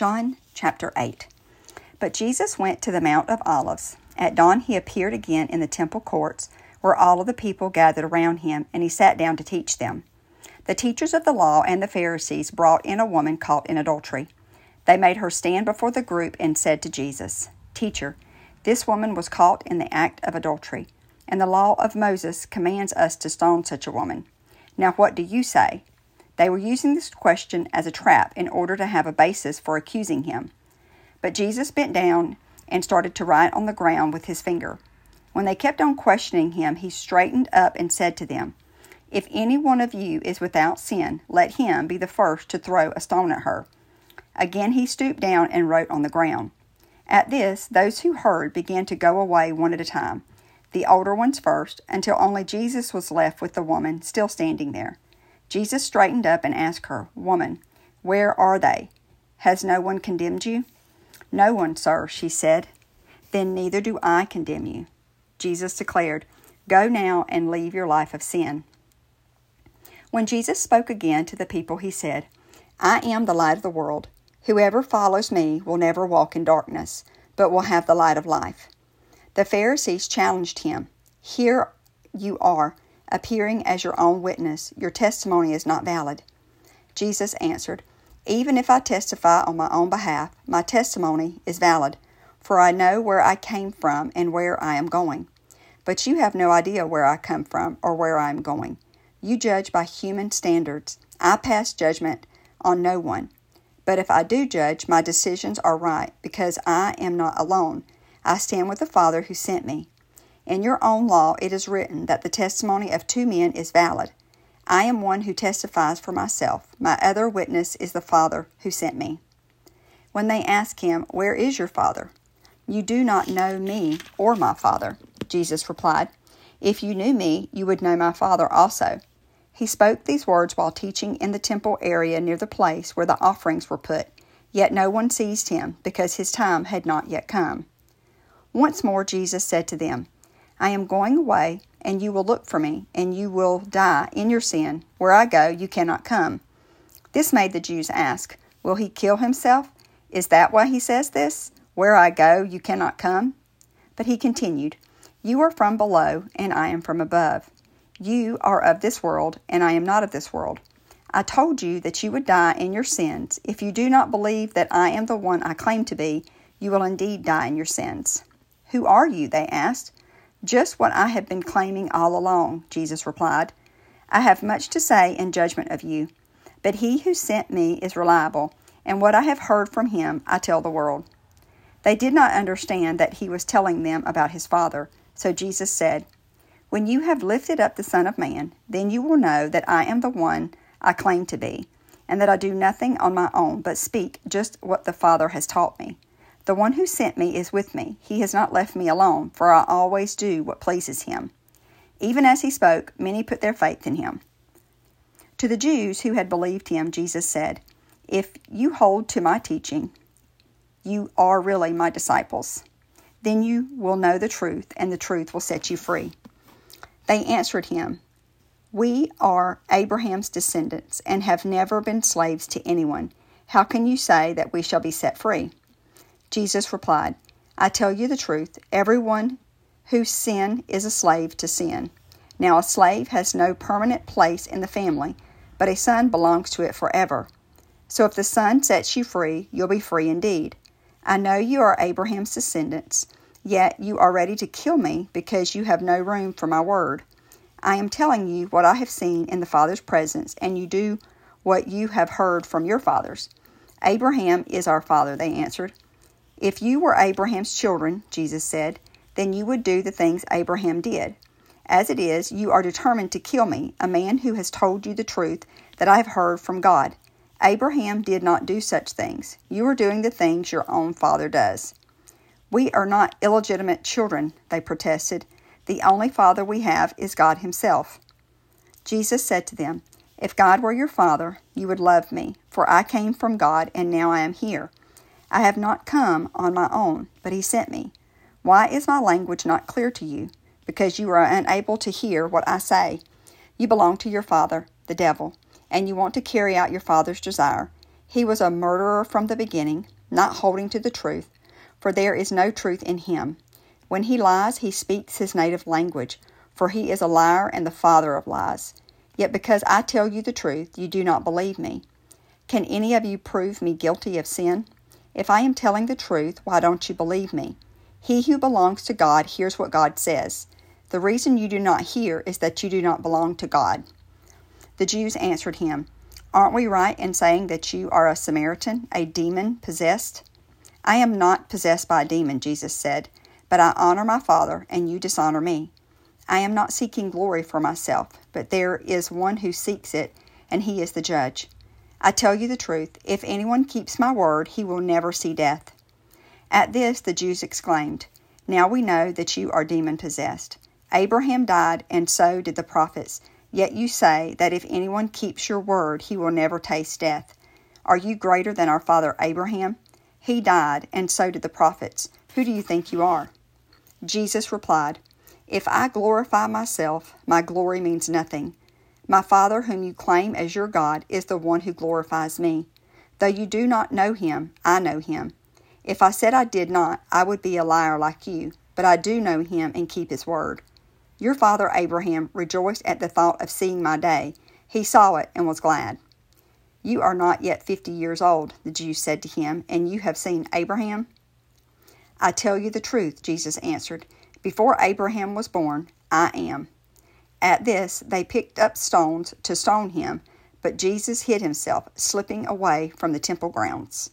John chapter 8. But Jesus went to the Mount of Olives. At dawn he appeared again in the temple courts, where all of the people gathered around him, and he sat down to teach them. The teachers of the law and the Pharisees brought in a woman caught in adultery. They made her stand before the group and said to Jesus, Teacher, this woman was caught in the act of adultery, and the law of Moses commands us to stone such a woman. Now what do you say? They were using this question as a trap in order to have a basis for accusing him. But Jesus bent down and started to write on the ground with his finger. When they kept on questioning him, he straightened up and said to them, If any one of you is without sin, let him be the first to throw a stone at her. Again he stooped down and wrote on the ground. At this, those who heard began to go away one at a time, the older ones first, until only Jesus was left with the woman still standing there. Jesus straightened up and asked her, Woman, where are they? Has no one condemned you? No one, sir, she said. Then neither do I condemn you. Jesus declared, Go now and leave your life of sin. When Jesus spoke again to the people, he said, I am the light of the world. Whoever follows me will never walk in darkness, but will have the light of life. The Pharisees challenged him, Here you are appearing as your own witness, your testimony is not valid. Jesus answered, Even if I testify on my own behalf, my testimony is valid, for I know where I came from and where I am going. But you have no idea where I come from or where I am going. You judge by human standards. I pass judgment on no one. But if I do judge, my decisions are right, because I am not alone. I stand with the Father who sent me. In your own law it is written that the testimony of two men is valid. I am one who testifies for myself. My other witness is the Father who sent me. When they asked him, Where is your Father? You do not know me or my Father. Jesus replied, If you knew me, you would know my Father also. He spoke these words while teaching in the temple area near the place where the offerings were put, yet no one seized him, because his time had not yet come. Once more Jesus said to them, I am going away, and you will look for me, and you will die in your sin. Where I go, you cannot come. This made the Jews ask, Will he kill himself? Is that why he says this? Where I go, you cannot come? But he continued, You are from below, and I am from above. You are of this world, and I am not of this world. I told you that you would die in your sins. If you do not believe that I am the one I claim to be, you will indeed die in your sins. Who are you? They asked. Just what I have been claiming all along, Jesus replied. I have much to say in judgment of you, but he who sent me is reliable, and what I have heard from him I tell the world. They did not understand that he was telling them about his Father, so Jesus said, When you have lifted up the Son of Man, then you will know that I am the one I claim to be, and that I do nothing on my own, but speak just what the Father has taught me. The one who sent me is with me. He has not left me alone, for I always do what pleases him. Even as he spoke, many put their faith in him. To the Jews who had believed him, Jesus said, If you hold to my teaching, you are really my disciples. Then you will know the truth, and the truth will set you free. They answered him, We are Abraham's descendants and have never been slaves to anyone. How can you say that we shall be set free? Jesus replied, I tell you the truth, everyone whose sin is a slave to sin. Now, a slave has no permanent place in the family, but a son belongs to it forever. So if the son sets you free, you'll be free indeed. I know you are Abraham's descendants, yet you are ready to kill me because you have no room for my word. I am telling you what I have seen in the Father's presence, and you do what you have heard from your fathers. Abraham is our father, they answered. If you were Abraham's children, Jesus said, then you would do the things Abraham did. As it is, you are determined to kill me, a man who has told you the truth that I have heard from God. Abraham did not do such things. You are doing the things your own father does. We are not illegitimate children, they protested. The only father we have is God Himself. Jesus said to them, If God were your father, you would love me, for I came from God and now I am here. I have not come on my own, but he sent me. Why is my language not clear to you? Because you are unable to hear what I say. You belong to your father, the devil, and you want to carry out your father's desire. He was a murderer from the beginning, not holding to the truth, for there is no truth in him. When he lies, he speaks his native language, for he is a liar and the father of lies. Yet because I tell you the truth, you do not believe me. Can any of you prove me guilty of sin? If I am telling the truth, why don't you believe me? He who belongs to God hears what God says. The reason you do not hear is that you do not belong to God. The Jews answered him, Aren't we right in saying that you are a Samaritan, a demon possessed? I am not possessed by a demon, Jesus said, but I honor my Father, and you dishonor me. I am not seeking glory for myself, but there is one who seeks it, and he is the judge. I tell you the truth, if anyone keeps my word, he will never see death. At this the Jews exclaimed, Now we know that you are demon possessed. Abraham died, and so did the prophets. Yet you say that if anyone keeps your word, he will never taste death. Are you greater than our father Abraham? He died, and so did the prophets. Who do you think you are? Jesus replied, If I glorify myself, my glory means nothing. My Father, whom you claim as your God, is the one who glorifies me. Though you do not know him, I know him. If I said I did not, I would be a liar like you, but I do know him and keep his word. Your father Abraham rejoiced at the thought of seeing my day. He saw it and was glad. You are not yet fifty years old, the Jews said to him, and you have seen Abraham? I tell you the truth, Jesus answered. Before Abraham was born, I am. At this, they picked up stones to stone him, but Jesus hid himself, slipping away from the temple grounds.